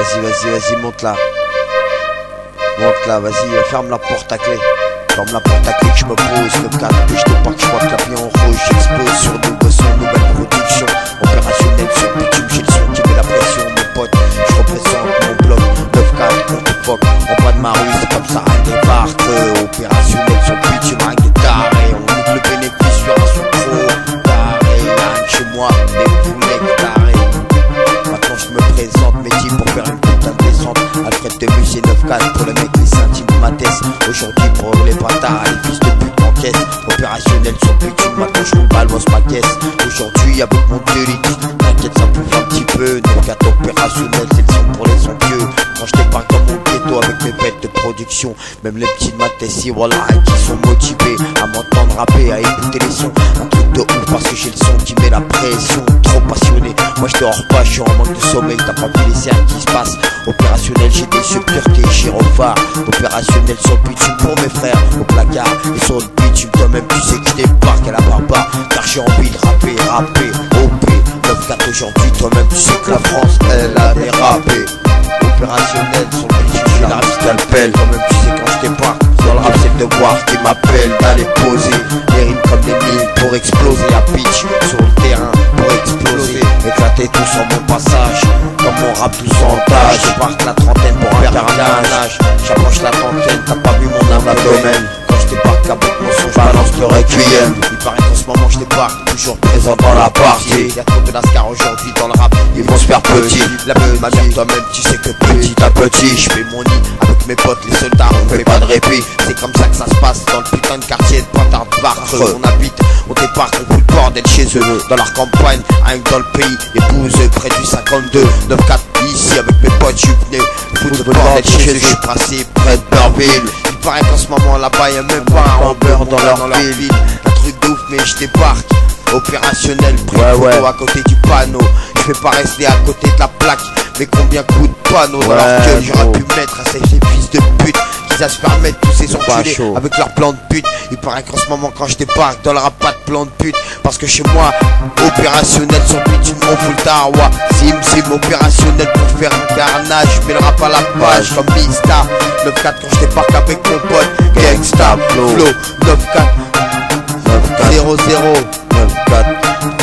Vas-y, vas-y, vas-y, monte là. Monte là, vas-y, ferme la porte à clé. Ferme la porte à clé que je me pose, le cadre que je débarque, je vois que la Aujourd'hui pour les bâtards, les fils de pute en caisse. Opérationnel sur bitume, maintenant je bosse ma caisse. Aujourd'hui avec mon délit, t'inquiète ça bouffe un petit peu. 9-4 opérationnel, c'est le son pour les vieux Quand je débarque dans mon ghetto avec mes bêtes de production, même les petits de voilà, qui sont motivés à m'entendre rapper, à écouter les sons. Un truc de ouf parce que j'ai le son qui met la pression. Trop moi je dors pas, je suis en manque de sommeil, t'as pas vu les cercles qui se passent. Opérationnel, j'ai des subpuretés, gyrophares. Opérationnel le bitume pour mes frères, au placard et sur le bitume. Toi-même, tu sais que je débarque à la barbare, car j'ai envie de rapper, rapper. OP, 9-4 aujourd'hui, toi-même, tu sais que la France, elle a dérapé. Opérationnel le bitume, j'ai la vie d'Alpel. Toi-même, tu sais quand je débarque. Dans le rap, c'est le devoir qui m'appelle d'aller poser les rimes comme des mines pour exploser à pitch éclater tout sur mon passage. Comme mon rap tout sans tâche, je marque la trentaine pour un carnage. J'approche la trentaine, t'as pas vu mon âme abdomen. Quand je débarque avec mon son, je balance le requiem. Il paraît qu'en ce moment je débarque, toujours présent dans la partie. Y'a trop de lascar aujourd'hui dans le rap, ils vont se faire petits. La ma vie, toi-même, tu sais que petit à petit, je fais mon nid mes potes, les soldats, on fait pas de répit. C'est comme ça que ça se passe dans le putain de quartier de Pointard Bartre. On habite, on débarque, on fout le bordel chez eux. Dans leur campagne, rien que dans le pays, épouse près du 52, 9-4 ici avec mes potes, je suis venu foutre le bordel chez eux. Je suis passé près de Beurville. Il paraît qu'en ce moment là-bas, y'a même pas un beurre dans leur ville. Un truc de ouf, mais je débarque. Opérationnel, pris Ouais, ouais. à côté du panneau. Je vais pas rester à côté de la plaque. Mais combien coûte de panneau dans leur Ouais, gueule J'aurais pu mettre à ces fils de pute qui savent se permettre tous ces enculés avec leur plan de pute. Il paraît qu'en ce moment quand je débarque dans le rap pas de plan de pute. Parce que chez moi opérationnel sur bitume on fout le tarwa. Sim sim opérationnel pour faire un carnage. Mets le rap à la page comme Mista. 9-4 quand je débarque avec mon pote. Gangsta Flow 9-4 0-0 9-4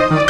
Thank you.